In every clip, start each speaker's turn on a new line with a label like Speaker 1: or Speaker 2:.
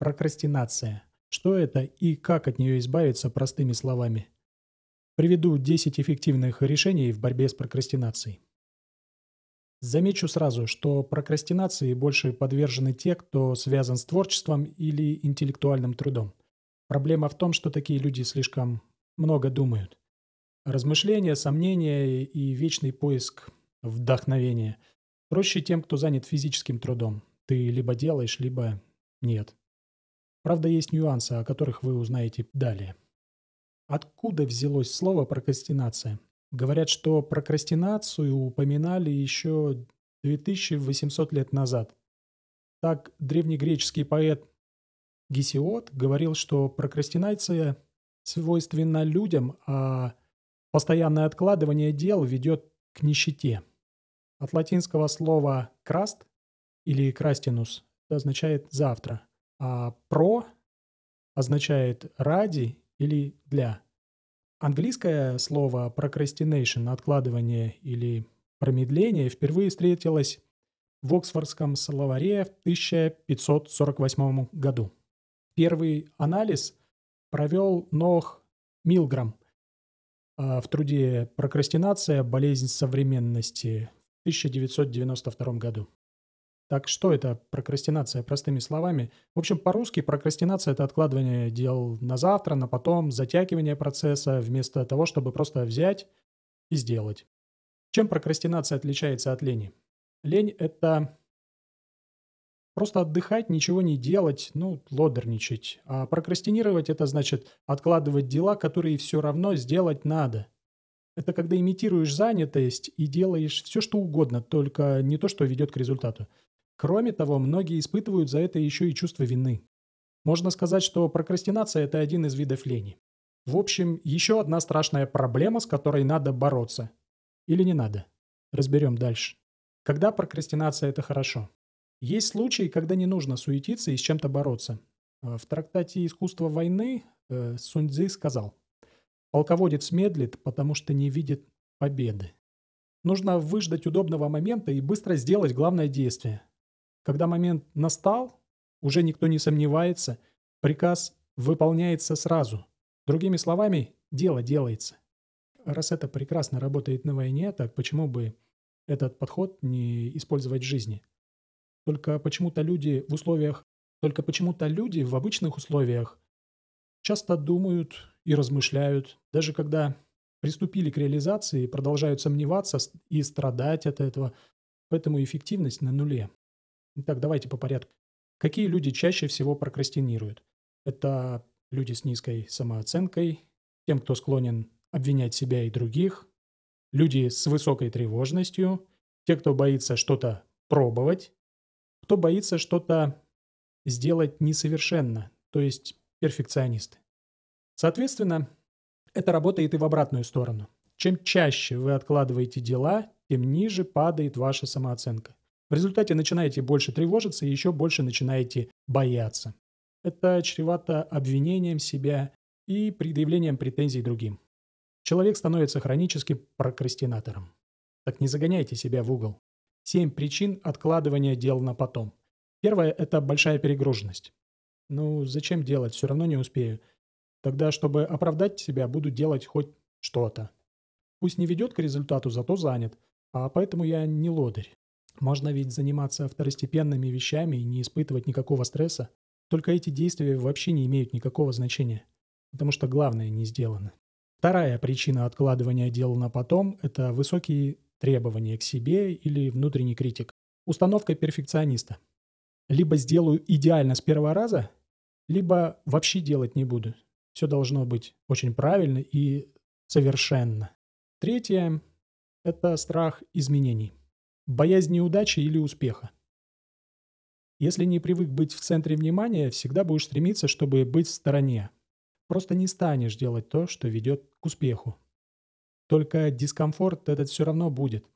Speaker 1: Прокрастинация. Что это и как от нее избавиться простыми словами? Приведу 10 эффективных решений в борьбе с прокрастинацией. Замечу сразу, что прокрастинации больше подвержены те, кто связан с творчеством или интеллектуальным трудом. Проблема в том, что такие люди слишком много думают. Размышления, сомнения и вечный поиск вдохновения проще тем, кто занят физическим трудом. Ты либо делаешь, либо нет. Правда, есть нюансы, о которых вы узнаете далее. Откуда взялось слово прокрастинация? Говорят, что прокрастинацию упоминали еще 2800 лет назад. Так древнегреческий поэт Гесиод говорил, что прокрастинация свойственна людям, а постоянное откладывание дел ведет к нищете. От латинского слова «краст» или «крастинус» означает «завтра», а «про» означает «ради» или «для». Английское слово procrastination, откладывание или промедление, впервые встретилось в Оксфордском словаре в 1548 году. Первый анализ провел Нох Милграм а, в труде «Прокрастинация. Болезнь современности» в 1992 году. Так что это прокрастинация, простыми словами? В общем, по-русски прокрастинация – это откладывание дел на завтра, на потом, затягивание процесса, вместо того, чтобы просто взять и сделать. Чем прокрастинация отличается от лени? Лень – это просто отдыхать, ничего не делать, ну, лодерничать. А прокрастинировать – это значит откладывать дела, которые все равно сделать надо. Это когда имитируешь занятость и делаешь все, что угодно, только не то, что ведет к результату. Кроме того, многие испытывают за это еще и чувство вины. Можно сказать, что прокрастинация – это один из видов лени. В общем, еще одна страшная проблема, с которой надо бороться. Или не надо? Разберем дальше. Когда прокрастинация – это хорошо? Есть случаи, когда не нужно суетиться и с чем-то бороться. В трактате «Искусство войны» э, Сунь сказал, «Полководец медлит, потому что не видит победы. Нужно выждать удобного момента и быстро сделать главное действие. Когда момент настал, уже никто не сомневается, приказ выполняется сразу. Другими словами, дело делается. Раз это прекрасно работает на войне, так почему бы этот подход не использовать в жизни? Только почему-то люди в условиях, только почему-то люди в обычных условиях часто думают и размышляют, даже когда приступили к реализации, продолжают сомневаться и страдать от этого, поэтому эффективность на нуле. Итак, давайте по порядку. Какие люди чаще всего прокрастинируют? Это люди с низкой самооценкой, тем, кто склонен обвинять себя и других, люди с высокой тревожностью, те, кто боится что-то пробовать, кто боится что-то сделать несовершенно, то есть перфекционисты. Соответственно, это работает и в обратную сторону. Чем чаще вы откладываете дела, тем ниже падает ваша самооценка. В результате начинаете больше тревожиться и еще больше начинаете бояться. Это чревато обвинением себя и предъявлением претензий другим. Человек становится хроническим прокрастинатором. Так не загоняйте себя в угол. Семь причин откладывания дел на потом. Первое – это большая перегруженность. Ну, зачем делать, все равно не успею. Тогда, чтобы оправдать себя, буду делать хоть что-то. Пусть не ведет к результату, зато занят. А поэтому я не лодырь. Можно ведь заниматься второстепенными вещами и не испытывать никакого стресса. Только эти действия вообще не имеют никакого значения, потому что главное не сделано. Вторая причина откладывания дел на потом – это высокие требования к себе или внутренний критик. Установка перфекциониста. Либо сделаю идеально с первого раза, либо вообще делать не буду. Все должно быть очень правильно и совершенно. Третье – это страх изменений. Боязнь неудачи или успеха. Если не привык быть в центре внимания, всегда будешь стремиться, чтобы быть в стороне. Просто не станешь делать то, что ведет к успеху. Только дискомфорт этот все равно будет.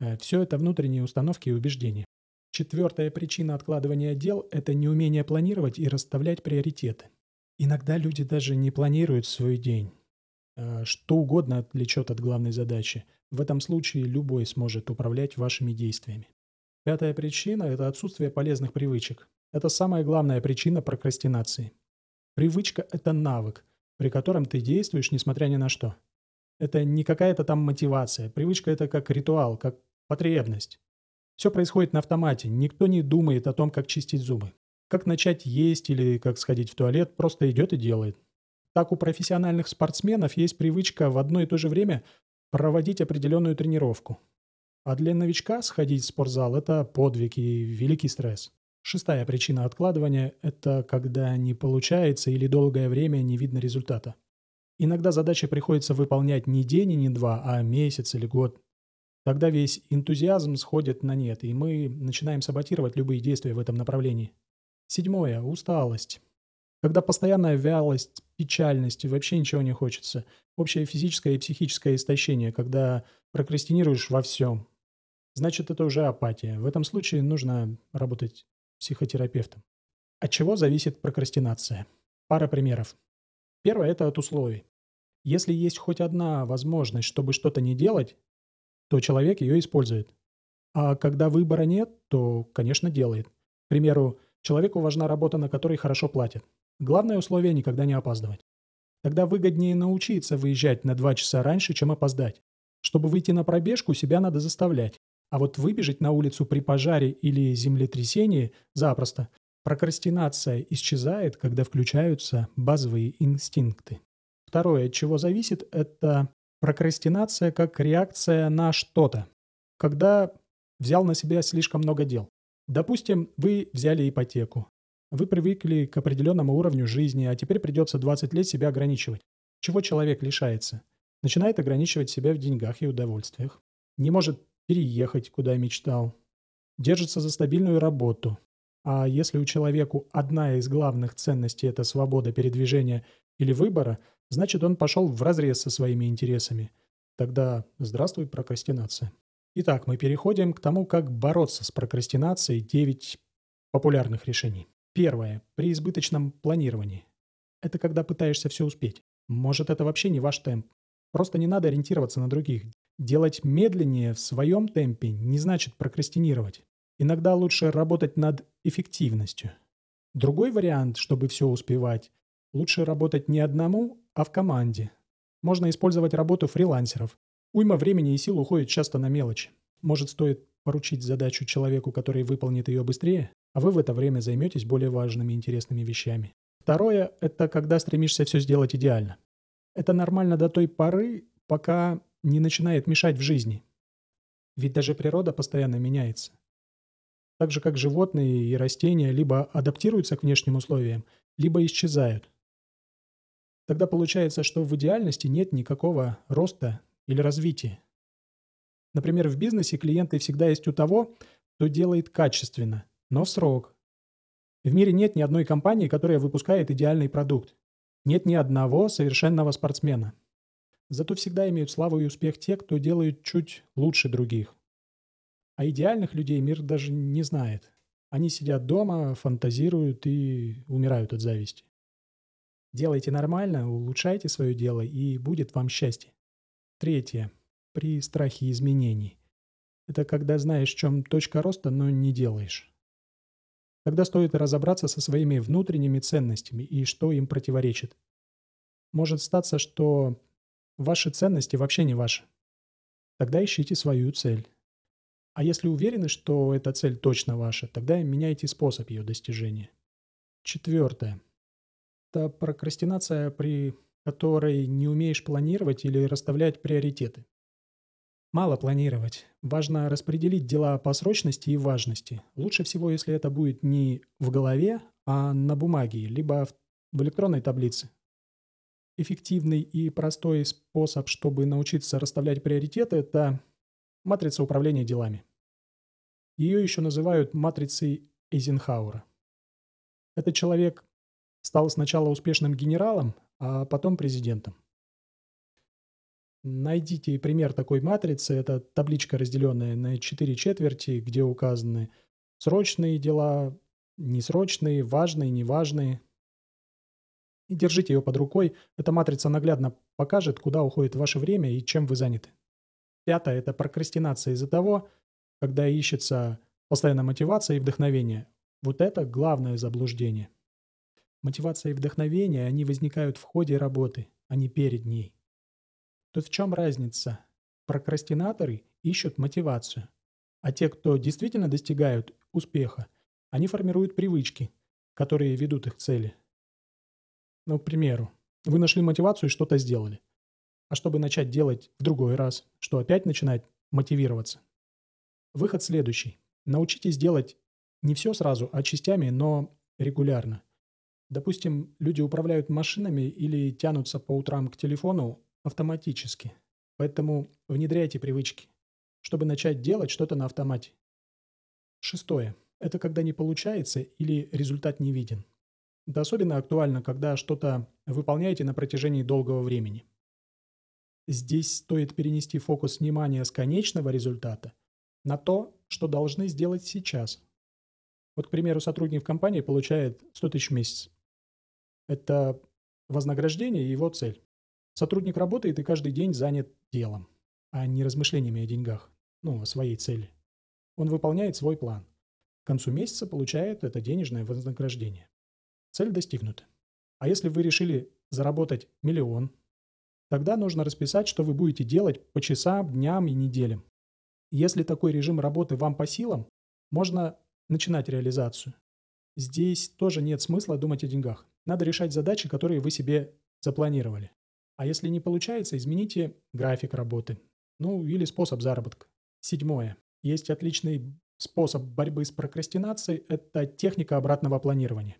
Speaker 1: Э, все это внутренние установки и убеждения. Четвертая причина откладывания дел – это неумение планировать и расставлять приоритеты. Иногда люди даже не планируют свой день. Э, что угодно отвлечет от главной задачи. В этом случае любой сможет управлять вашими действиями. Пятая причина – это отсутствие полезных привычек. Это самая главная причина прокрастинации. Привычка – это навык, при котором ты действуешь, несмотря ни на что. Это не какая-то там мотивация. Привычка – это как ритуал, как потребность. Все происходит на автомате. Никто не думает о том, как чистить зубы. Как начать есть или как сходить в туалет, просто идет и делает. Так у профессиональных спортсменов есть привычка в одно и то же время проводить определенную тренировку. А для новичка сходить в спортзал – это подвиг и великий стресс. Шестая причина откладывания – это когда не получается или долгое время не видно результата. Иногда задачи приходится выполнять не день и не два, а месяц или год. Тогда весь энтузиазм сходит на нет, и мы начинаем саботировать любые действия в этом направлении. Седьмое – усталость. Когда постоянная вялость, печальность и вообще ничего не хочется. Общее физическое и психическое истощение, когда прокрастинируешь во всем. Значит, это уже апатия. В этом случае нужно работать психотерапевтом. От чего зависит прокрастинация? Пара примеров. Первое – это от условий. Если есть хоть одна возможность, чтобы что-то не делать, то человек ее использует. А когда выбора нет, то, конечно, делает. К примеру, человеку важна работа, на которой хорошо платят. Главное условие – никогда не опаздывать. Тогда выгоднее научиться выезжать на два часа раньше, чем опоздать. Чтобы выйти на пробежку, себя надо заставлять. А вот выбежать на улицу при пожаре или землетрясении запросто. Прокрастинация исчезает, когда включаются базовые инстинкты. Второе, от чего зависит, это прокрастинация как реакция на что-то. Когда взял на себя слишком много дел. Допустим, вы взяли ипотеку. Вы привыкли к определенному уровню жизни, а теперь придется 20 лет себя ограничивать. Чего человек лишается? Начинает ограничивать себя в деньгах и удовольствиях. Не может переехать, куда мечтал. Держится за стабильную работу. А если у человека одна из главных ценностей – это свобода передвижения или выбора, значит он пошел в разрез со своими интересами. Тогда здравствуй прокрастинация. Итак, мы переходим к тому, как бороться с прокрастинацией 9 популярных решений. Первое. При избыточном планировании. Это когда пытаешься все успеть. Может, это вообще не ваш темп. Просто не надо ориентироваться на других. Делать медленнее в своем темпе не значит прокрастинировать. Иногда лучше работать над эффективностью. Другой вариант, чтобы все успевать, лучше работать не одному, а в команде. Можно использовать работу фрилансеров. Уйма времени и сил уходит часто на мелочи. Может, стоит поручить задачу человеку, который выполнит ее быстрее, а вы в это время займетесь более важными и интересными вещами. Второе – это когда стремишься все сделать идеально. Это нормально до той поры, пока не начинает мешать в жизни. Ведь даже природа постоянно меняется. Так же, как животные и растения либо адаптируются к внешним условиям, либо исчезают. Тогда получается, что в идеальности нет никакого роста или развития. Например, в бизнесе клиенты всегда есть у того, кто делает качественно, но в срок. В мире нет ни одной компании, которая выпускает идеальный продукт. Нет ни одного совершенного спортсмена. Зато всегда имеют славу и успех те, кто делает чуть лучше других. А идеальных людей мир даже не знает. Они сидят дома, фантазируют и умирают от зависти. Делайте нормально, улучшайте свое дело, и будет вам счастье. Третье. При страхе изменений. Это когда знаешь, в чем точка роста, но не делаешь. Тогда стоит разобраться со своими внутренними ценностями и что им противоречит. Может статься, что Ваши ценности вообще не ваши. Тогда ищите свою цель. А если уверены, что эта цель точно ваша, тогда меняйте способ ее достижения. Четвертое. Это прокрастинация, при которой не умеешь планировать или расставлять приоритеты. Мало планировать. Важно распределить дела по срочности и важности. Лучше всего, если это будет не в голове, а на бумаге, либо в электронной таблице. Эффективный и простой способ, чтобы научиться расставлять приоритеты, это матрица управления делами. Ее еще называют матрицей Эйзенхауэра. Этот человек стал сначала успешным генералом, а потом президентом. Найдите пример такой матрицы. Это табличка, разделенная на четыре четверти, где указаны срочные дела, несрочные, важные, неважные, и держите ее под рукой. Эта матрица наглядно покажет, куда уходит ваше время и чем вы заняты. Пятое – это прокрастинация из-за того, когда ищется постоянная мотивация и вдохновение. Вот это главное заблуждение. Мотивация и вдохновение, они возникают в ходе работы, а не перед ней. Тут в чем разница? Прокрастинаторы ищут мотивацию, а те, кто действительно достигают успеха, они формируют привычки, которые ведут их к цели. Ну, к примеру, вы нашли мотивацию и что-то сделали. А чтобы начать делать в другой раз, что опять начинать мотивироваться? Выход следующий. Научитесь делать не все сразу, а частями, но регулярно. Допустим, люди управляют машинами или тянутся по утрам к телефону автоматически. Поэтому внедряйте привычки, чтобы начать делать что-то на автомате. Шестое. Это когда не получается или результат не виден. Это особенно актуально, когда что-то выполняете на протяжении долгого времени. Здесь стоит перенести фокус внимания с конечного результата на то, что должны сделать сейчас. Вот, к примеру, сотрудник в компании получает 100 тысяч в месяц. Это вознаграждение и его цель. Сотрудник работает и каждый день занят делом, а не размышлениями о деньгах, ну, о своей цели. Он выполняет свой план. К концу месяца получает это денежное вознаграждение. Цель достигнута. А если вы решили заработать миллион, тогда нужно расписать, что вы будете делать по часам, дням и неделям. Если такой режим работы вам по силам, можно начинать реализацию. Здесь тоже нет смысла думать о деньгах. Надо решать задачи, которые вы себе запланировали. А если не получается, измените график работы. Ну, или способ заработка. Седьмое. Есть отличный способ борьбы с прокрастинацией – это техника обратного планирования.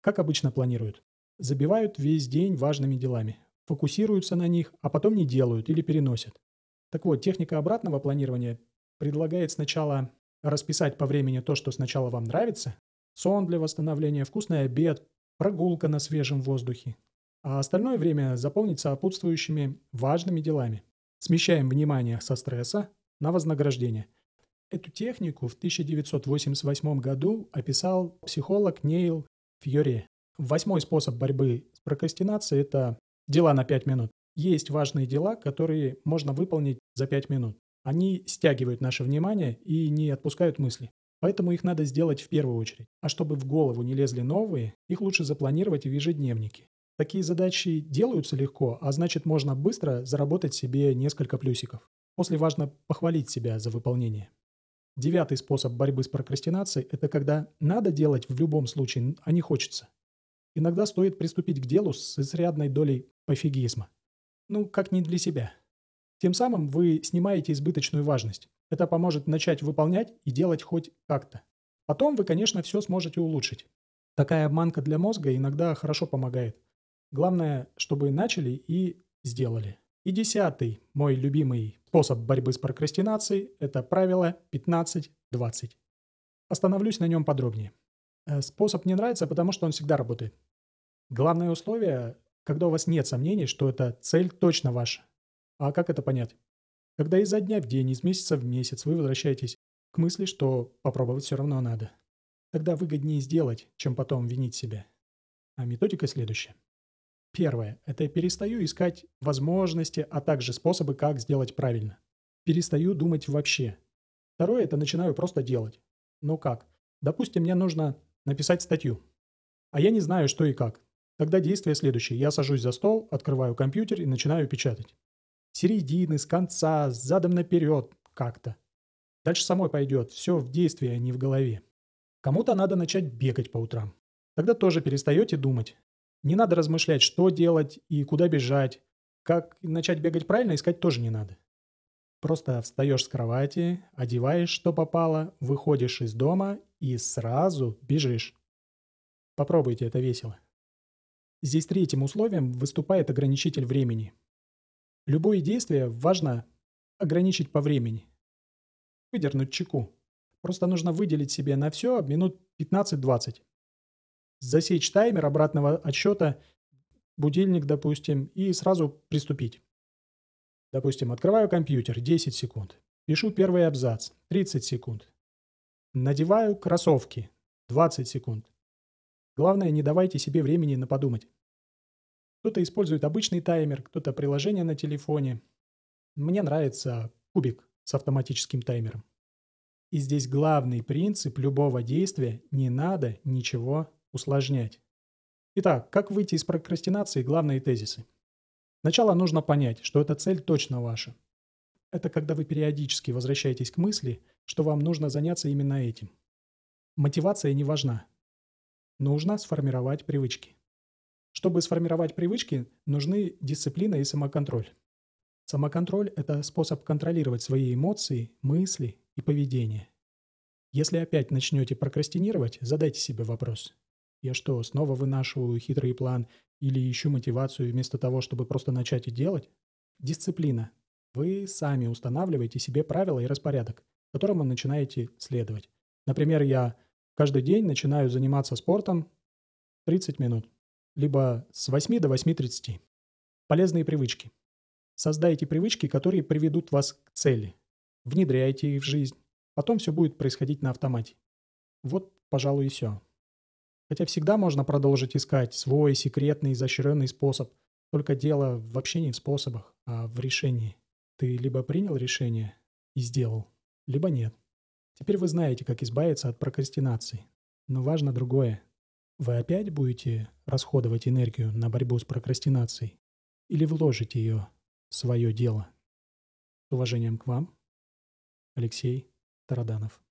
Speaker 1: Как обычно планируют? Забивают весь день важными делами, фокусируются на них, а потом не делают или переносят. Так вот, техника обратного планирования предлагает сначала расписать по времени то, что сначала вам нравится, сон для восстановления, вкусный обед, прогулка на свежем воздухе, а остальное время заполнить сопутствующими важными делами. Смещаем внимание со стресса на вознаграждение. Эту технику в 1988 году описал психолог Нейл Фьюри. Восьмой способ борьбы с прокрастинацией – это дела на 5 минут. Есть важные дела, которые можно выполнить за 5 минут. Они стягивают наше внимание и не отпускают мысли. Поэтому их надо сделать в первую очередь. А чтобы в голову не лезли новые, их лучше запланировать в ежедневнике. Такие задачи делаются легко, а значит можно быстро заработать себе несколько плюсиков. После важно похвалить себя за выполнение. Девятый способ борьбы с прокрастинацией – это когда надо делать в любом случае, а не хочется. Иногда стоит приступить к делу с изрядной долей пофигизма. Ну, как не для себя. Тем самым вы снимаете избыточную важность. Это поможет начать выполнять и делать хоть как-то. Потом вы, конечно, все сможете улучшить. Такая обманка для мозга иногда хорошо помогает. Главное, чтобы начали и сделали. И десятый, мой любимый способ борьбы с прокрастинацией – это правило 15-20. Остановлюсь на нем подробнее. Э, способ мне нравится, потому что он всегда работает. Главное условие, когда у вас нет сомнений, что эта цель точно ваша. А как это понять? Когда изо дня в день, из месяца в месяц вы возвращаетесь к мысли, что попробовать все равно надо. Тогда выгоднее сделать, чем потом винить себя. А методика следующая. Первое – это перестаю искать возможности, а также способы, как сделать правильно. Перестаю думать вообще. Второе – это начинаю просто делать. Ну как? Допустим, мне нужно написать статью. А я не знаю, что и как. Тогда действие следующее. Я сажусь за стол, открываю компьютер и начинаю печатать. Середины, с конца, с задом наперед, как-то. Дальше самой пойдет. Все в действии, а не в голове. Кому-то надо начать бегать по утрам. Тогда тоже перестаете думать. Не надо размышлять, что делать и куда бежать. Как начать бегать правильно, искать тоже не надо. Просто встаешь с кровати, одеваешь, что попало, выходишь из дома и сразу бежишь. Попробуйте, это весело. Здесь третьим условием выступает ограничитель времени. Любое действие важно ограничить по времени. Выдернуть чеку. Просто нужно выделить себе на все минут 15-20 засечь таймер обратного отсчета, будильник, допустим, и сразу приступить. Допустим, открываю компьютер 10 секунд, пишу первый абзац 30 секунд, надеваю кроссовки 20 секунд. Главное, не давайте себе времени на подумать. Кто-то использует обычный таймер, кто-то приложение на телефоне. Мне нравится кубик с автоматическим таймером. И здесь главный принцип любого действия – не надо ничего усложнять. Итак, как выйти из прокрастинации – главные тезисы. Сначала нужно понять, что эта цель точно ваша. Это когда вы периодически возвращаетесь к мысли, что вам нужно заняться именно этим. Мотивация не важна. Нужно сформировать привычки. Чтобы сформировать привычки, нужны дисциплина и самоконтроль. Самоконтроль – это способ контролировать свои эмоции, мысли и поведение. Если опять начнете прокрастинировать, задайте себе вопрос. Я что, снова вынашиваю хитрый план или ищу мотивацию вместо того, чтобы просто начать и делать? Дисциплина. Вы сами устанавливаете себе правила и распорядок, которому начинаете следовать. Например, я каждый день начинаю заниматься спортом 30 минут, либо с 8 до 8.30. Полезные привычки. Создайте привычки, которые приведут вас к цели. Внедряйте их в жизнь. Потом все будет происходить на автомате. Вот, пожалуй, и все. Хотя всегда можно продолжить искать свой секретный изощренный способ. Только дело вообще не в способах, а в решении. Ты либо принял решение и сделал, либо нет. Теперь вы знаете, как избавиться от прокрастинации. Но важно другое. Вы опять будете расходовать энергию на борьбу с прокрастинацией или вложите ее свое дело. С уважением к вам, Алексей Тараданов.